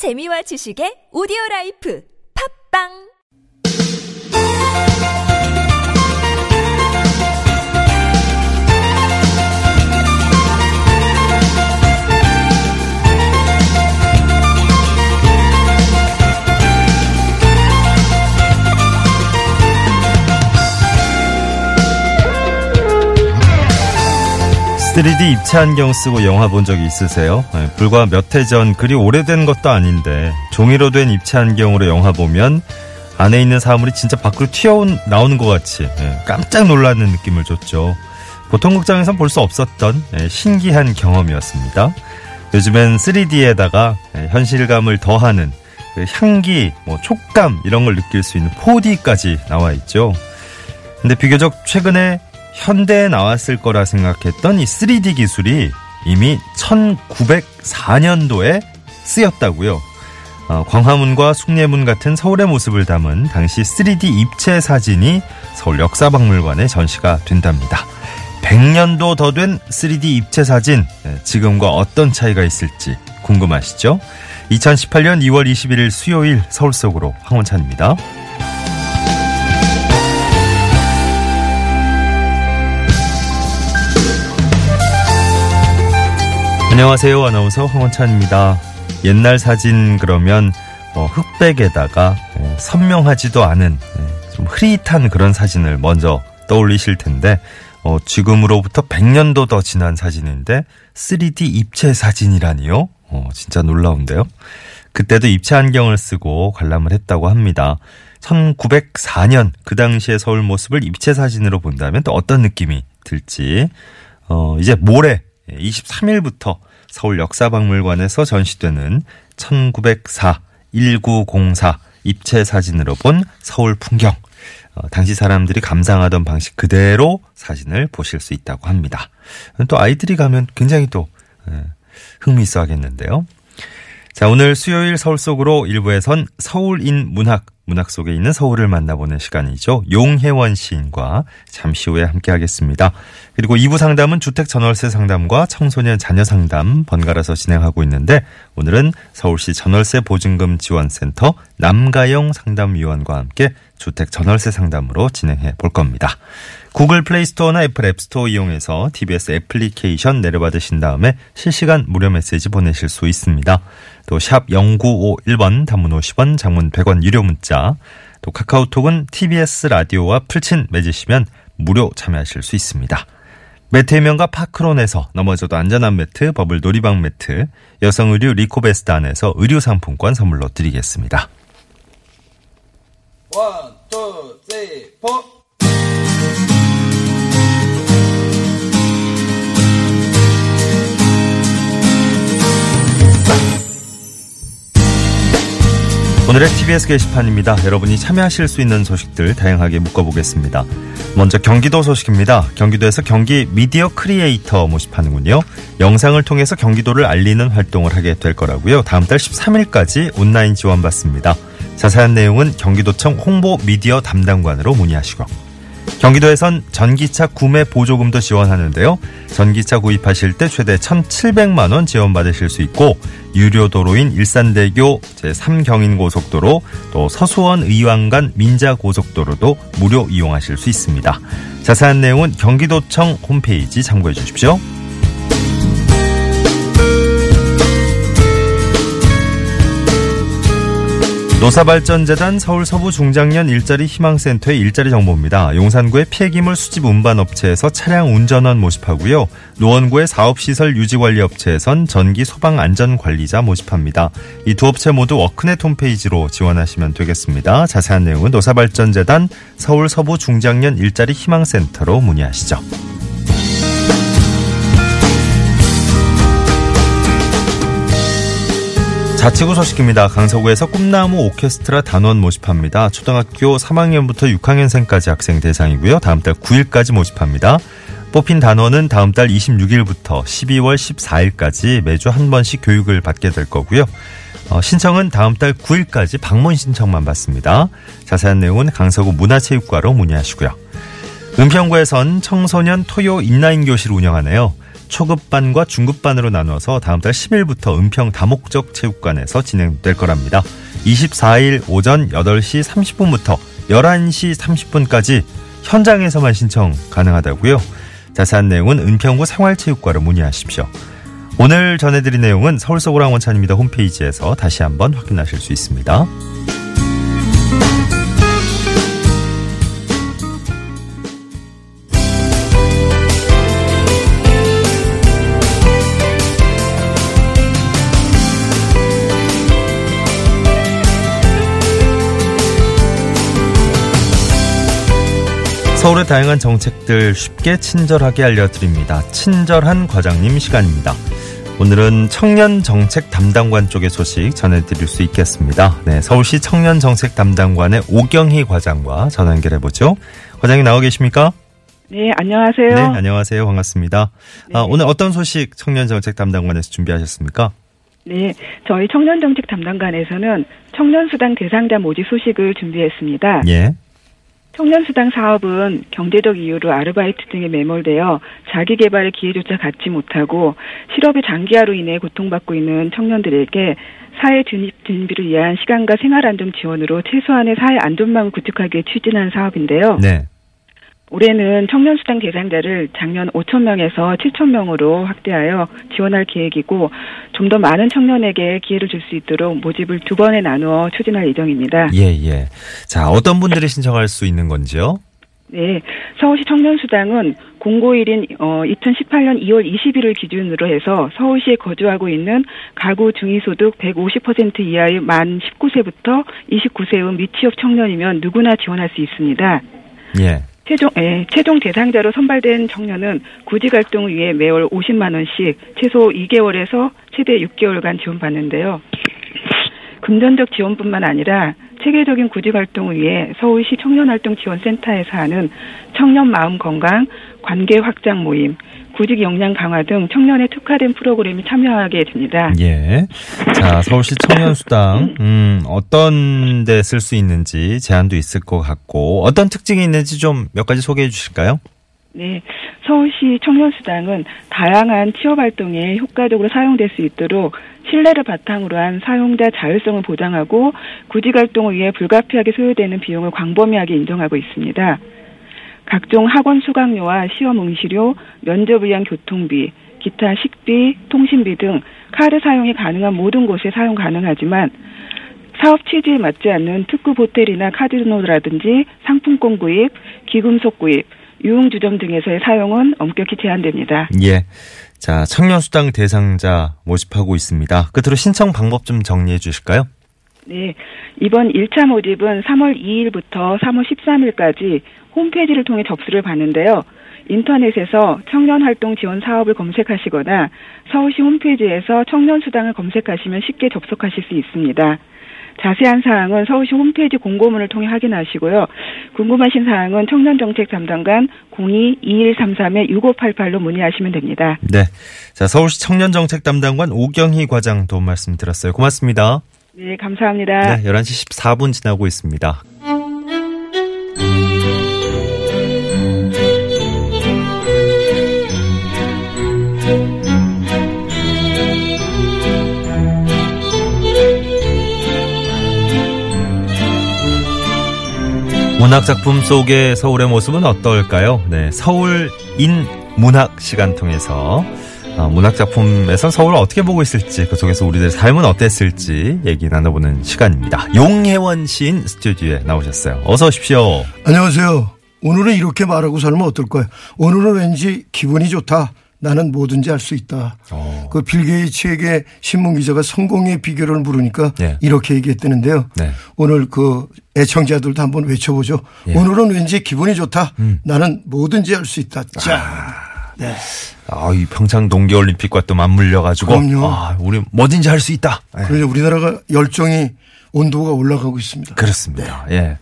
재미와 지식의 오디오 라이프. 팝빵 쓰리디 입체 안경 쓰고 영화 본 적이 있으세요? 네, 불과 몇 해 전 그리 오래된 것도 아닌데 종이로 된 입체 안경으로 영화 보면 안에 있는 사물이 진짜 밖으로 튀어 나오는 것 같이 네, 깜짝 놀라는 느낌을 줬죠. 보통 극장에선 볼 수 없었던 네, 신기한 경험이었습니다. 요즘엔 3D에다가 현실감을 더하는 그 향기, 뭐 촉감 이런 걸 느낄 수 있는 4D까지 나와 있죠. 근데 비교적 최근에 현대에 나왔을 거라 생각했던 이 3D 기술이 이미 1904년도에 쓰였다고요. 어, 광화문과 숭례문 같은 서울의 모습을 담은 당시 3D 입체 사진이 서울 역사박물관에 전시가 된답니다. 100년도 더 된 3D 입체 사진, 네, 지금과 어떤 차이가 있을지 궁금하시죠? 2018년 2월 21일 수요일 서울 속으로 황원찬입니다. 안녕하세요. 아나운서 황원찬입니다. 옛날 사진 그러면 뭐 흑백에다가 예, 선명하지도 않은 예, 좀 흐릿한 그런 사진을 먼저 떠올리실 텐데 어, 지금으로부터 100년도 더 지난 사진인데 3D 입체 사진이라니요? 어, 진짜 놀라운데요. 그때도 입체 안경을 쓰고 관람을 했다고 합니다. 1904년 그 당시의 서울 모습을 입체 사진으로 본다면 또 어떤 느낌이 들지. 어, 이제 모레 23일부터 서울 역사박물관에서 전시되는 1904 1904 입체 사진으로 본 서울 풍경. 어, 당시 사람들이 감상하던 방식 그대로 사진을 보실 수 있다고 합니다. 또 아이들이 가면 굉장히 또 예, 흥미있어 하겠는데요. 자, 오늘 수요일 서울 속으로 일부에선 서울인 문학, 문학 속에 있는 서울을 만나보는 시간이죠. 용혜원 시인과 잠시 후에 함께 하겠습니다. 그리고 2부 상담은 주택 전월세 상담과 청소년 자녀 상담 번갈아서 진행하고 있는데 오늘은 서울시 전월세 보증금 지원센터 남가영 상담위원과 함께 주택 전월세 상담으로 진행해 볼 겁니다. 구글 플레이 스토어나 애플 앱 스토어 이용해서 TBS 애플리케이션 내려받으신 다음에 실시간 무료 메시지 보내실 수 있습니다. 또 샵 0951번 단문 50원 장문 100원 유료 문자 또 카카오톡은 TBS 라디오와 풀친 맺으시면 무료 참여하실 수 있습니다. 매트 해명과 파크론에서 넘어져도 안전한 매트, 버블 놀이방 매트, 여성 의류 리코베스트 안에서 의류 상품권 선물로 드리겠습니다. One, two, three, four. 오늘의 TBS 게시판입니다. 여러분이 참여하실 수 있는 소식들 다양하게 묶어보겠습니다. 먼저 경기도 소식입니다. 경기도에서 경기 미디어 크리에이터 모집하는군요. 영상을 통해서 경기도를 알리는 활동을 하게 될 거라고요. 다음 달 13일까지 온라인 지원받습니다. 자세한 내용은 경기도청 홍보 미디어 담당관으로 문의하시고 경기도에선 전기차 구매 보조금도 지원하는데요. 전기차 구입하실 때 최대 1,700만 원 지원받으실 수 있고 유료 도로인 일산대교 제3경인 고속도로 또 서수원 의왕간 민자 고속도로도 무료 이용하실 수 있습니다. 자세한 내용은 경기도청 홈페이지 참고해 주십시오. 노사발전재단 서울 서부 중장년 일자리 희망센터의 일자리 정보입니다. 용산구의 폐기물 수집 운반업체에서 차량 운전원 모집하고요. 노원구의 사업시설 유지관리업체에선 전기 소방안전관리자 모집합니다. 이 두 업체 모두 워크넷 홈페이지로 지원하시면 되겠습니다. 자세한 내용은 노사발전재단 서울 서부 중장년 일자리 희망센터로 문의하시죠. 자치구 소식입니다. 강서구에서 꿈나무 오케스트라 단원 모집합니다. 초등학교 3학년부터 6학년생까지 학생 대상이고요. 다음 달 9일까지 모집합니다. 뽑힌 단원은 다음 달 26일부터 12월 14일까지 매주 한 번씩 교육을 받게 될 거고요. 어, 신청은 다음 달 9일까지 방문 신청만 받습니다. 자세한 내용은 강서구 문화체육과로 문의하시고요. 은평구에선 청소년 토요 인라인 교실 운영하네요. 초급반과 중급반으로 나눠서 다음 달 10일부터 은평 다목적 체육관에서 진행될 거랍니다. 24일 오전 8시 30분부터 11시 30분까지 현장에서만 신청 가능하다고요. 자세한 내용은 은평구 생활체육과로 문의하십시오. 오늘 전해드린 내용은 서울서구랑 원찬입니다 홈페이지에서 다시 한번 확인하실 수 있습니다. 서울의 다양한 정책들 쉽게 친절하게 알려드립니다. 친절한 과장님 시간입니다. 오늘은 청년 정책 담당관 쪽의 소식 전해드릴 수 있겠습니다. 네, 서울시 청년 정책 담당관의 오경희 과장과 전화 연결해 보죠. 과장님 나와 계십니까? 네, 안녕하세요. 네, 안녕하세요. 반갑습니다. 네. 아, 오늘 어떤 소식 청년 정책 담당관에서 준비하셨습니까? 네, 저희 청년 정책 담당관에서는 청년 수당 대상자 모집 소식을 준비했습니다. 예. 청년수당 사업은 경제적 이유로 아르바이트 등에 매몰되어 자기 개발의 기회조차 갖지 못하고 실업의 장기화로 인해 고통받고 있는 청년들에게 사회 진입 준비를 위한 시간과 생활 안정 지원으로 최소한의 사회 안전망을 구축하기 위해 추진한 사업인데요. 네. 올해는 청년 수당 대상자를 작년 5천 명에서 7천 명으로 확대하여 지원할 계획이고 좀 더 많은 청년에게 기회를 줄 수 있도록 모집을 두 번에 나누어 추진할 예정입니다. 예, 예. 자, 어떤 분들이 신청할 수 있는 건지요? 네, 서울시 청년수당은 공고일인 어, 2018년 2월 20일을 기준으로 해서 서울시에 거주하고 있는 가구 중위소득 150% 이하의 만 19세부터 29세의 미취업 청년이면 누구나 지원할 수 있습니다. 예. 최종, 예, 최종 대상자로 선발된 청년은 구직 활동을 위해 매월 50만 원씩 최소 2개월에서 최대 6개월간 지원받는데요. 금전적 지원뿐만 아니라 체계적인 구직 활동을 위해 서울시 청년활동지원센터에서 하는 청년 마음 건강, 관계 확장 모임, 구직 역량 강화 등 청년에 특화된 프로그램이 참여하게 됩니다. 예. 자, 서울시 청년수당, 음, 어떤 데 쓸 수 있는지 제한도 있을 것 같고, 어떤 특징이 있는지 좀 몇 가지 소개해 주실까요? 네, 서울시 청년수당은 다양한 취업 활동에 효과적으로 사용될 수 있도록 신뢰를 바탕으로 한 사용자 자율성을 보장하고 구직 활동을 위해 불가피하게 소요되는 비용을 광범위하게 인정하고 있습니다. 각종 학원 수강료와 시험 응시료, 면접을 위한 교통비, 기타 식비, 통신비 등 카드 사용이 가능한 모든 곳에 사용 가능하지만 사업 취지에 맞지 않는 특급 호텔이나 카지노라든지 상품권 구입, 기금속 구입, 유흥주점 등에서의 사용은 엄격히 제한됩니다. 예. 자, 청년수당 대상자 모집하고 있습니다. 끝으로 신청 방법 좀 정리해 주실까요? 네. 이번 1차 모집은 3월 2일부터 3월 13일까지 홈페이지를 통해 접수를 받는데요. 인터넷에서 청년 활동 지원 사업을 검색하시거나 서울시 홈페이지에서 청년 수당을 검색하시면 쉽게 접속하실 수 있습니다. 자세한 사항은 서울시 홈페이지 공고문을 통해 확인하시고요. 궁금하신 사항은 청년정책 담당관 02-2133-6588로 문의하시면 됩니다. 네. 자, 서울시 청년정책 담당관 오경희 과장 도움 말씀 들었어요. 고맙습니다. 네, 감사합니다. 네, 11시 14분 지나고 있습니다. 문학작품 속의 서울의 모습은 어떨까요? 네, 서울인 문학 시간 통해서 어, 문학작품에서 서울을 어떻게 보고 있을지 그 속에서 우리들의 삶은 어땠을지 얘기 나눠보는 시간입니다. 용혜원 시인 스튜디오에 나오셨어요. 어서 오십시오. 안녕하세요. 오늘은 이렇게 말하고 살면 어떨까요? 오늘은 왠지 기분이 좋다. 나는 뭐든지 할 수 있다. 어. 그빌 게이츠에게 신문 기자가 성공의 비결을 물으니까 예. 이렇게 얘기했다는데요. 네. 오늘 그 애청자들도 한번 외쳐보죠. 예. 음. 오늘은 왠지 기분이 좋다. 나는 뭐든지 할 수 있다. 자. 네. 아, 이 평창 동계올림픽과 또 맞물려 가지고 그럼요. 아, 우리 뭐든지 할 수 있다. 네. 그래서 우리나라가 열정이 온도가 올라가고 있습니다. 그렇습니다. 예.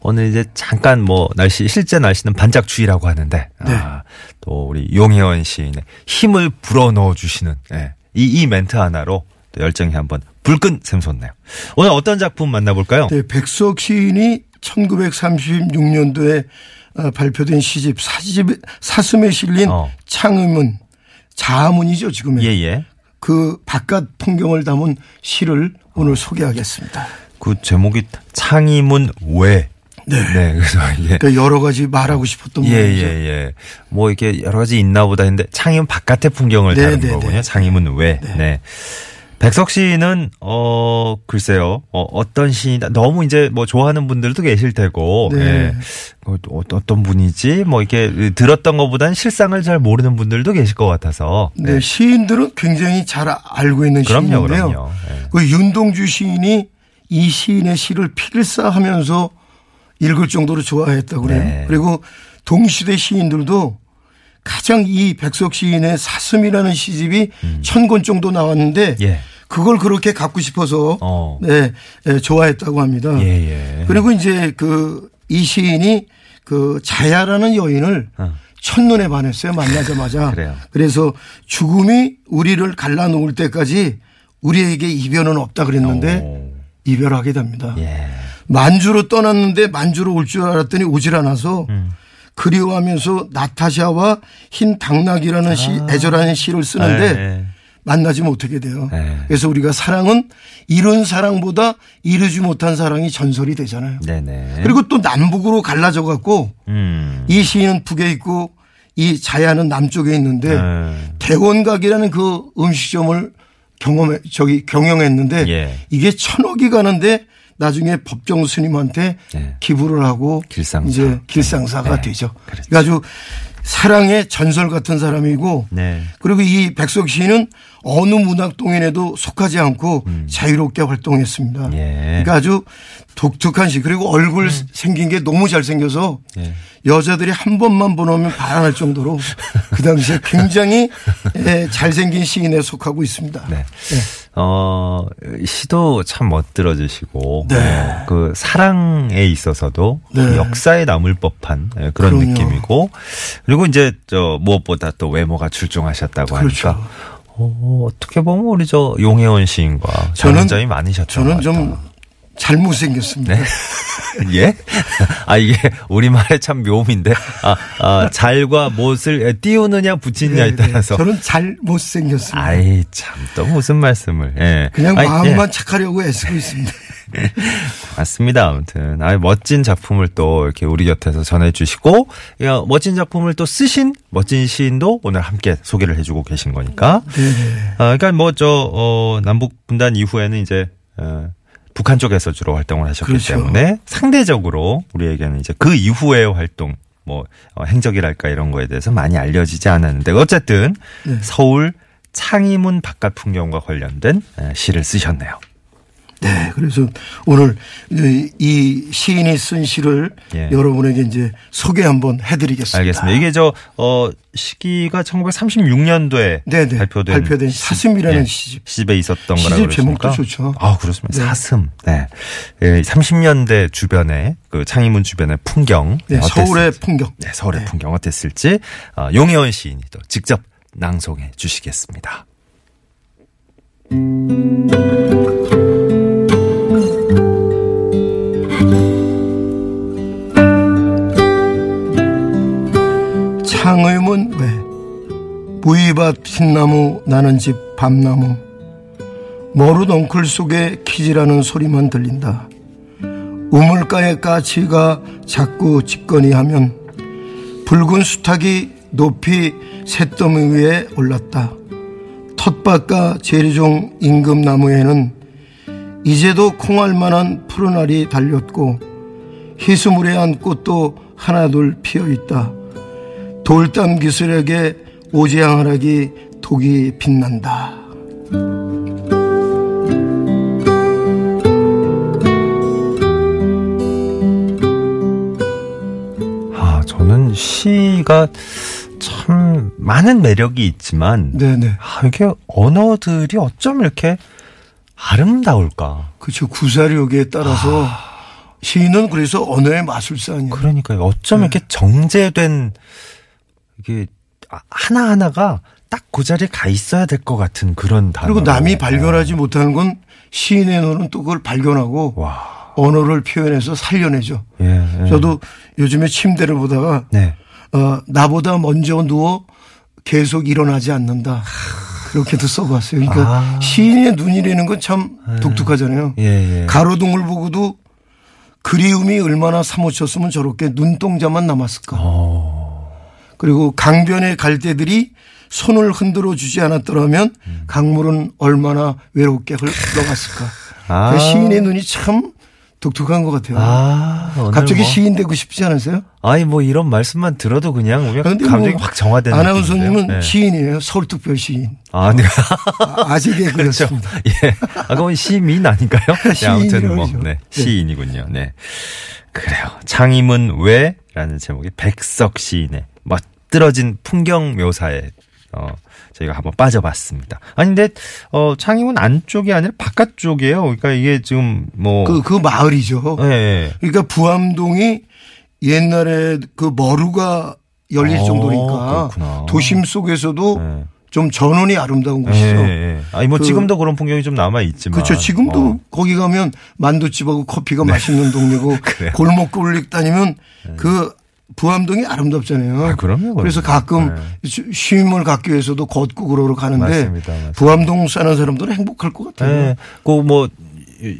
오늘 이제 잠깐 뭐 날씨 실제 날씨는 반짝 추위라고 하는데 네. 아, 또 우리 용혜원 시인의 힘을 불어넣어 주시는 예. 이, 이 멘트 하나로 또 열정이 한번 불끈 샘솟네요. 오늘 어떤 작품 만나볼까요? 네, 백석 시인이 1936년도에 어, 발표된 시집 사집 사슴에 실린 어. 창음은 자문이죠 지금의 예, 예. 그 바깥 풍경을 담은 시를 오늘 소개하겠습니다. 그 제목이 창의문 외. 네. 네. 그래서 이게 그러니까 여러 가지 말하고 싶었던 예, 부분이죠. 예, 예. 뭐 이렇게 여러 가지 있나 보다 했는데 창의문 바깥의 풍경을 네, 다룬 네, 거군요. 네. 창의문 외. 네. 백석 시인은 어 글쎄요 어, 어떤 시인이다 너무 이제 뭐 좋아하는 분들도 계실 테고 네. 예. 어, 또 어떤 분이지 뭐 이렇게 들었던 것보다는 실상을 잘 모르는 분들도 계실 것 같아서 네, 시인들은 굉장히 잘 알고 있는 그럼요 시인인데요. 그럼요 예. 그 윤동주 시인이 이 시인의 시를 필사하면서 읽을 정도로 좋아했다고 그래요. 네. 그리고 동시대 시인들도 가장 이 백석 시인의 사슴이라는 시집이 천권 정도 나왔는데 음. 예. 그걸 그렇게 갖고 싶어서 어. 네, 예, 좋아했다고 합니다. 예, 예. 그리고 이제 그 이 시인이 그 자야라는 여인을 어. 첫눈에 반했어요. 만나자마자. 그래서 죽음이 우리를 갈라놓을 때까지 우리에게 이별은 없다 그랬는데 오. 이별하게 됩니다. 예. 만주로 떠났는데 만주로 올 줄 알았더니 오질 않아서 음. 그리워하면서 나타샤와 흰 당나귀라는 시, 애절한 시를 쓰는데 아. 예. 만나지 못하게 돼요. 네. 그래서 우리가 사랑은 이룬 사랑보다 이루지 못한 사랑이 전설이 되잖아요. 네네. 그리고 또 남북으로 갈라져 갖고 음. 이 시인은 북에 있고 이 자야는 남쪽에 있는데 네. 대원각이라는 그 음식점을 경험해 저기 경영했는데 예. 이게 천억이 가는데 나중에 법정 스님한테 네. 기부를 하고 길상사. 이제 길상사가 네. 되죠. 그렇죠. 그러니까 아주 사랑의 전설 같은 사람이고 네. 그리고 이 백석 시인은 어느 문학 동인에도 속하지 않고 자유롭게 활동했습니다. 음. 예. 그러니까 아주 독특한 시 그리고 얼굴 생긴 게 너무 잘생겨서 예. 여자들이 한 번만 보면 반할 정도로 그 당시에 굉장히 예, 잘생긴 시인에 속하고 있습니다. 네. 어, 시도 참 멋들어지시고, 네. 어, 그 사랑에 있어서도 네. 역사에 남을 법한 예, 그런 그럼요. 느낌이고, 그리고 이제 저 무엇보다 또 외모가 출중하셨다고 그렇죠. 하니까, 어, 어떻게 보면 우리 저 용혜원 시인과 저는- 점이 많으셨던 저는 것 좀. 잘못 생겼습니다. 네? 예? 아, 이게 우리 말의 참 묘미인데, 아, 아, 잘과 못을 띄우느냐 붙이느냐에 네, 네. 따라서. 저는 잘 못 생겼습니다. 아이, 참, 또 무슨 말씀을, 예. 그냥 아이, 마음만 예. 착하려고 애쓰고 있습니다. 맞습니다. 아무튼 아 멋진 작품을 또 이렇게 우리 곁에서 전해주시고 야, 멋진 작품을 또 쓰신 멋진 시인도 오늘 함께 소개를 해주고 계신 거니까. 아, 그러니까 뭐 저 어, 남북 분단 이후에는 이제 어, 북한 쪽에서 주로 활동을 하셨기 그렇죠. 때문에 상대적으로 우리에게는 이제 그 이후의 활동 뭐 어, 행적이랄까 이런 거에 대해서 많이 알려지지 않았는데 어쨌든 네. 서울 창의문 바깥 풍경과 관련된 에, 시를 쓰셨네요. 네, 그래서 오늘 이- 이 시인이 쓴 시를 예. 여러분에게 이제 소개 한번 해드리겠습니다. 알겠습니다. 이게 저, 어, 시기가 1936년도에 네, 네. 발표된, 발표된 시- 사슴이라는 예, 시집. 시집에 있었던 시집 거라고 제목도 그러시니까. 좋죠. 아, 그렇습니다. 네. 사슴. 네. 예, 30년대 주변에 그 창의문 주변의 풍경. 네, 어땠을지. 서울의 풍경. 네, 서울의 네. 풍경 어땠을지 어, 용혜원 시인이 또 직접 낭송해 주시겠습니다. 창의문 외 무이밭 흰나무 나는 집 밤나무. 머루 덩클 속에 키지라는 소리만 들린다. 우물가의 까치가 자꾸 짖거니 하면 붉은 수탉이 높이 쇳더미 위에 올랐다. 텃밭과 재래종 임금나무에는 이제도 콩알만한 푸른 알이 달렸고 희수무례한 꽃도 하나둘 피어 있다 돌담 기술에게 오지양하락이 독이 빛난다. 아, 저는 시가 참 많은 매력이 있지만 네네. 아, 이게 언어들이 어쩜 이렇게 아름다울까? 그렇죠. 구사력에 따라서 시인은 그래서 언어의 마술사 아니에요. 그러니까요. 어쩜 네. 이렇게 정제된 이게 아, 하나하나가 딱 그 자리에 가 있어야 될 것 같은 그런 단어. 그리고 남이 발견하지 못하는 건 시인의 눈은 또 그걸 발견하고 와. 언어를 표현해서 살려내죠. 예, 예. 저도 요즘에 침대를 보다가 네. 어, 나보다 먼저 누워 계속 일어나지 않는다. 그렇게도 써봤어요. 그러니까 아. 시인의 눈이라는 건 참 독특하잖아요. 예, 예. 가로등을 보고도 그리움이 얼마나 사무쳤으면 저렇게 눈동자만 남았을까. 어. 그리고 강변의 갈대들이 손을 흔들어 주지 않았더라면 음. 강물은 얼마나 외롭게 흘러갔을까. 아. 그러니까 시인의 눈이 참 독특한 것 같아요. 아, 갑자기 뭐. 시인 되고 싶지 않으세요? 아니 뭐 이런 말씀만 들어도 그냥 오면 그런데 감정이 뭐 확 정화되는 아나운서님은. 네. 시인이에요. 서울특별 시인. 아, 네. 아, 아직에 그렇죠. 그렇습니다. 예. 아, 그건 시민 아닌가요? 네, 아무튼 뭐, 네. 그러죠. 시인이군요. 네. 그래요. 창임은 왜? 라는 제목의 백석 시인의 멋 들어진 풍경 묘사에, 어, 저희가 한번 빠져봤습니다. 아니, 근데, 어, 창임은 안쪽이 아니라 바깥쪽이에요. 그러니까 이게 지금 뭐. 그, 그 마을이죠. 예, 예. 그러니까 부암동이 옛날에 그 머루가 열릴 어, 정도니까 그렇구나. 도심 속에서도 예. 좀 전원이 아름다운 예, 곳이죠. 예. 아니, 뭐 그- 지금도 그런 풍경이 좀 남아 있지만. 그렇죠. 지금도 어. 거기 가면 만두집하고 커피가 맛있는 동네고 그래요. 골목골목 다니면 그 부암동이 아름답잖아요. 아, 그럼요, 그래서. 가끔 쉼을 갖기 위해서도 걷고 그러러 가는데 맞습니다, 맞습니다. 부암동 사는 사람들은 행복할 것 같아요. 네. 그뭐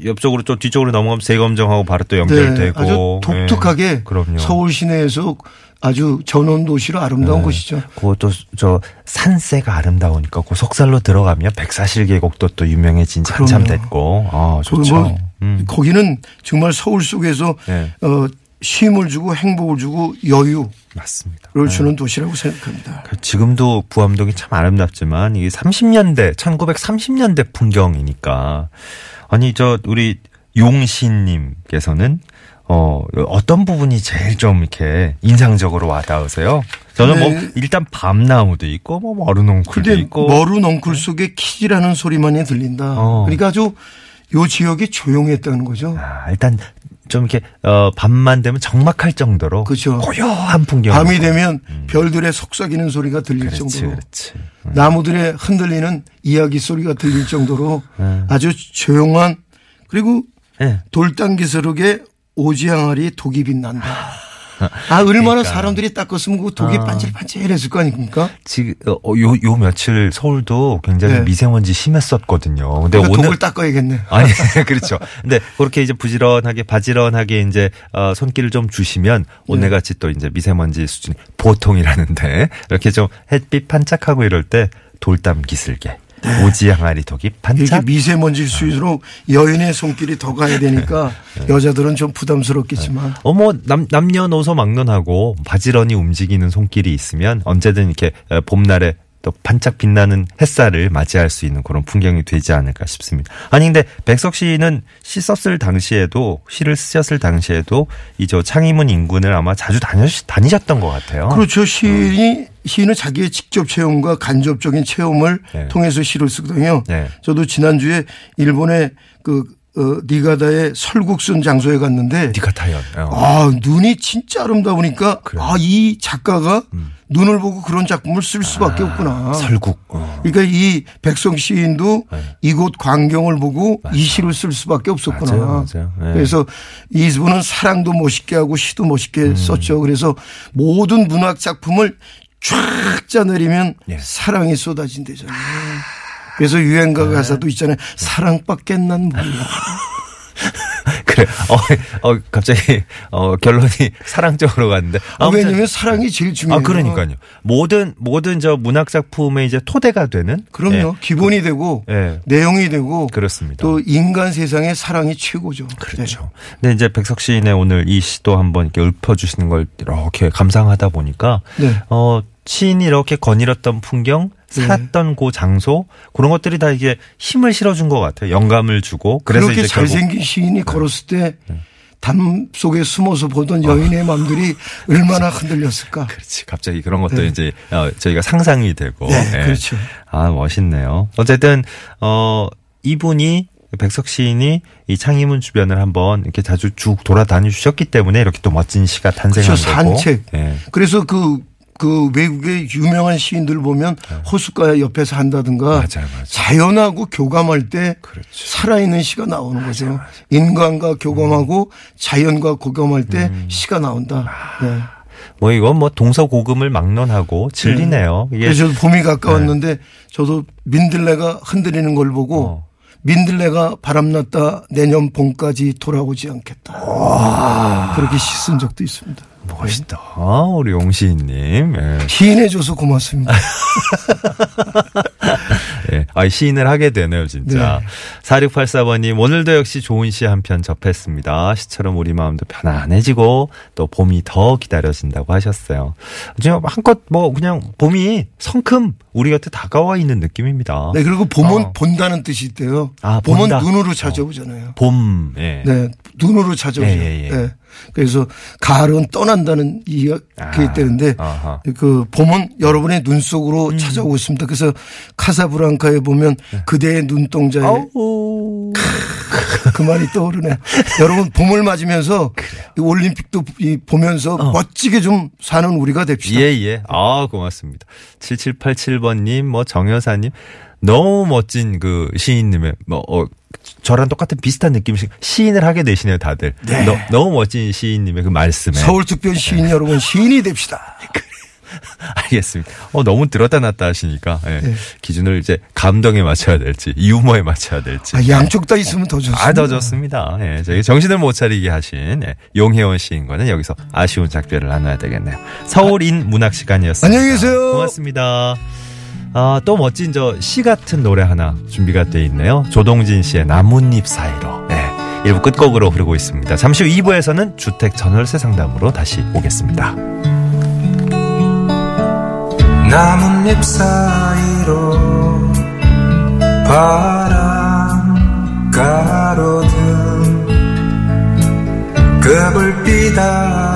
옆쪽으로 좀 뒤쪽으로 넘어가면 세검정하고 바로 또 연결되고 네, 아주 독특하게 예. 그럼요. 서울 시내에서 아주 전원 도시로 아름다운 네. 곳이죠. 그것도 저 산세가 아름다우니까 그 속살로 들어가면 백사실 계곡도 또 유명해진 지 한참. 됐고 아그 좋죠. 뭐 음. 거기는 정말 서울 속에서 네. 어, 쉼을 주고 행복을 주고 여유를 맞습니다. 주는 도시라고 생각합니다. 그 지금도 부암동이 참 아름답지만 이게 30년대 1930년대 풍경이니까 아니 저 우리 용신님께서는 어 어떤 부분이 제일 좀 이렇게 인상적으로 와닿으세요? 저는 네. 뭐 일단 밤나무도 있고 뭐 머루농쿨도 근데 있고 머루 넝쿨 속에 키지라는 소리만이 들린다. 어. 그러니까 아주 요 지역이 조용했다는 거죠. 아, 일단 좀 이렇게 어 밤만 되면 적막할 정도로 그렇죠. 고요한 풍경. 밤이 되면 별들의 속삭이는 소리가 들릴 음. 그렇지 정도로 그렇지. 나무들의 흔들리는 이야기 소리가 들릴 정도로 네. 아주 조용한 그리고 예. 돌담 기스럽게 오지항아리 독이 빛난다. 아 얼마나 그러니까. 사람들이 닦았으면 그 독이 아. 반질반질했을 거 아닙니까? 지금 어, 요, 요 며칠 서울도 굉장히 네. 미세먼지 심했었거든요. 근데 그러니까 오늘 독을 닦아야겠네. 아니 그렇죠. 근데 그렇게 이제 부지런하게 바지런하게 이제 어, 손길을 좀 주시면 오늘같이 또 이제 미세먼지 수준이 보통이라는데 이렇게 좀 햇빛 반짝하고 이럴 때 돌담 기슬 개 오지 항아리 독이 반짝. 미세먼지 수위로 여인의 손길이 더 가야 되니까 네. 여자들은 좀 부담스럽겠지만 어머 남 남녀노소 막론하고 바지런히 움직이는 손길이 있으면 언제든 이렇게 어, 봄날에 또 반짝 빛나는 햇살을 맞이할 수 있는 그런 풍경이 되지 않을까 싶습니다. 아니 근데 백석 시는 시 썼을 당시에도 시를 쓰셨을 당시에도 이 저 창의문 인근을 아마 자주 다녀 다니셨던 것 같아요. 그렇죠. 시인이 시인은 자기의 직접 체험과 간접적인 체험을 네. 통해서 시를 쓰거든요. 네. 저도 지난주에 일본의 그 어, 니가다의 설국순 장소에 갔는데 니카타연. 어. 아 눈이 진짜 아름다우니까 그래요. 아이 작가가 눈을 보고 그런 작품을 쓸 수밖에 없구나. 설국. 어. 그러니까 이 백성 시인도 네. 이곳 광경을 보고 이 시를 쓸 수밖에 없었구나. 맞아요, 맞아요. 네. 그래서 이분은 사랑도 멋있게 하고 시도 멋있게 음. 썼죠. 그래서 모든 문학 작품을 쫙 짜내리면 예. 사랑이 쏟아진대잖아요. 그래서 유행가 네. 가사도 있잖아요. 사랑밖에 난 몰라. 그래. 어, 어 갑자기 어 결론이 사랑 쪽으로 갔는데. 아, 왜냐면 사랑이 제일 중요해요. 아, 그러니까요. 모든, 모든 저 문학 작품의 이제 토대가 되는. 그럼요. 예, 기본이 되고 예. 내용이 되고 그렇습니다. 또 인간 세상의 사랑이 최고죠. 그렇죠. 근데 이제 백석 시인의 오늘 이 시도 한번 이렇게 읊어주시는 걸 이렇게 감상하다 보니까, 네. 어, 시인이 이렇게 거닐었던 풍경, 네. 살았던 그 장소, 그런 것들이 다 이게 힘을 실어준 것 같아요. 영감을 주고. 그래서 그렇게 네. 잘생긴 시인이 걸었을 때담 속에 숨어서 보던 여인의 마음들이 얼마나 흔들렸을까. 그렇지. 갑자기 그런 것도 네. 이제 어, 저희가 상상이 되고. 네, 예. 그렇죠. 아 멋있네요. 어쨌든 어 이분이 백석 시인이 이 창의문 주변을 한번 이렇게 자주 쭉 돌아다니 주셨기 때문에 이렇게 또 멋진 시가 탄생한 그렇죠. 거고. 산책. 예. 그래서 그, 그 외국의 유명한 시인들 보면 호숫가 옆에서 한다든가 네. 맞아요, 맞아요. 자연하고 교감할 때 그렇죠. 살아있는 시가 나오는 거죠. 인간과 교감하고 음. 자연과 교감할 때 시가 나온다. 네. 뭐 이건 뭐 동서고금을 막론하고 진리네요. 이게 그래서 저도 봄이 가까웠는데 저도 민들레가 흔들리는 걸 보고 어. 민들레가 바람났다 내년 봄까지 돌아오지 않겠다. 그렇게 씻은 적도 있습니다. 멋있다. 우리 용시인님. 예. 시인해줘서 고맙습니다. 예. 아, 시인을 하게 되네요, 진짜. 네. 4684번님, 오늘도 역시 좋은 시 한 편 접했습니다. 시처럼 우리 마음도 편안해지고, 또 봄이 더 기다려진다고 하셨어요. 지금 한껏 뭐, 그냥 봄이 성큼 우리 곁에 다가와 있는 느낌입니다. 네, 그리고 봄은 어. 본다는 뜻이 있대요. 아, 봄은 본다. 눈으로 찾아오잖아요. 봄, 예. 네, 눈으로 찾아오죠. 예, 예, 예. 네. 그래서 가을은 떠난다는 이야기 아, 있다는데 아하. 그 봄은 여러분의 눈 속으로 음. 찾아오고 있습니다. 그래서 카사브랑카에 보면 네. 그대의 눈동자에. 그 말이 떠오르네. 여러분 봄을 맞으면서 이 올림픽도 이 보면서 멋지게 좀 사는 우리가 됩시다. 어. 예, 예. 아, 고맙습니다. 7787번 님, 뭐, 정여사 님. 너무 멋진 그 시인님의, 뭐, 어, 저랑 똑같은 비슷한 느낌씩 시인을 하게 되시네요, 다들. 너, 너무 멋진 시인님의 그 말씀에. 서울특별 시인 여러분 시인이 됩시다. 알겠습니다. 어, 너무 들었다 놨다 하시니까, 예. 네. 기준을 이제 감동에 맞춰야 될지, 유머에 맞춰야 될지. 아, 양쪽 다 있으면 더 좋습니다. 아, 더 좋습니다. 예, 저희 정신을 못 차리게 하신 예, 용혜원 시인과는 여기서 아쉬운 작별을 나눠야 되겠네요. 서울인 문학 시간이었습니다. 안녕히 계세요. 고맙습니다. 아, 또 멋진 저 시 같은 노래 하나 준비가 돼 있네요. 조동진 씨의 나뭇잎 사이로. 네. 1부 끝곡으로 흐르고 있습니다. 잠시 후 2부에서는 주택 전월세 상담으로 다시 오겠습니다. 나뭇잎 사이로 바람 가로등 그 불빛 아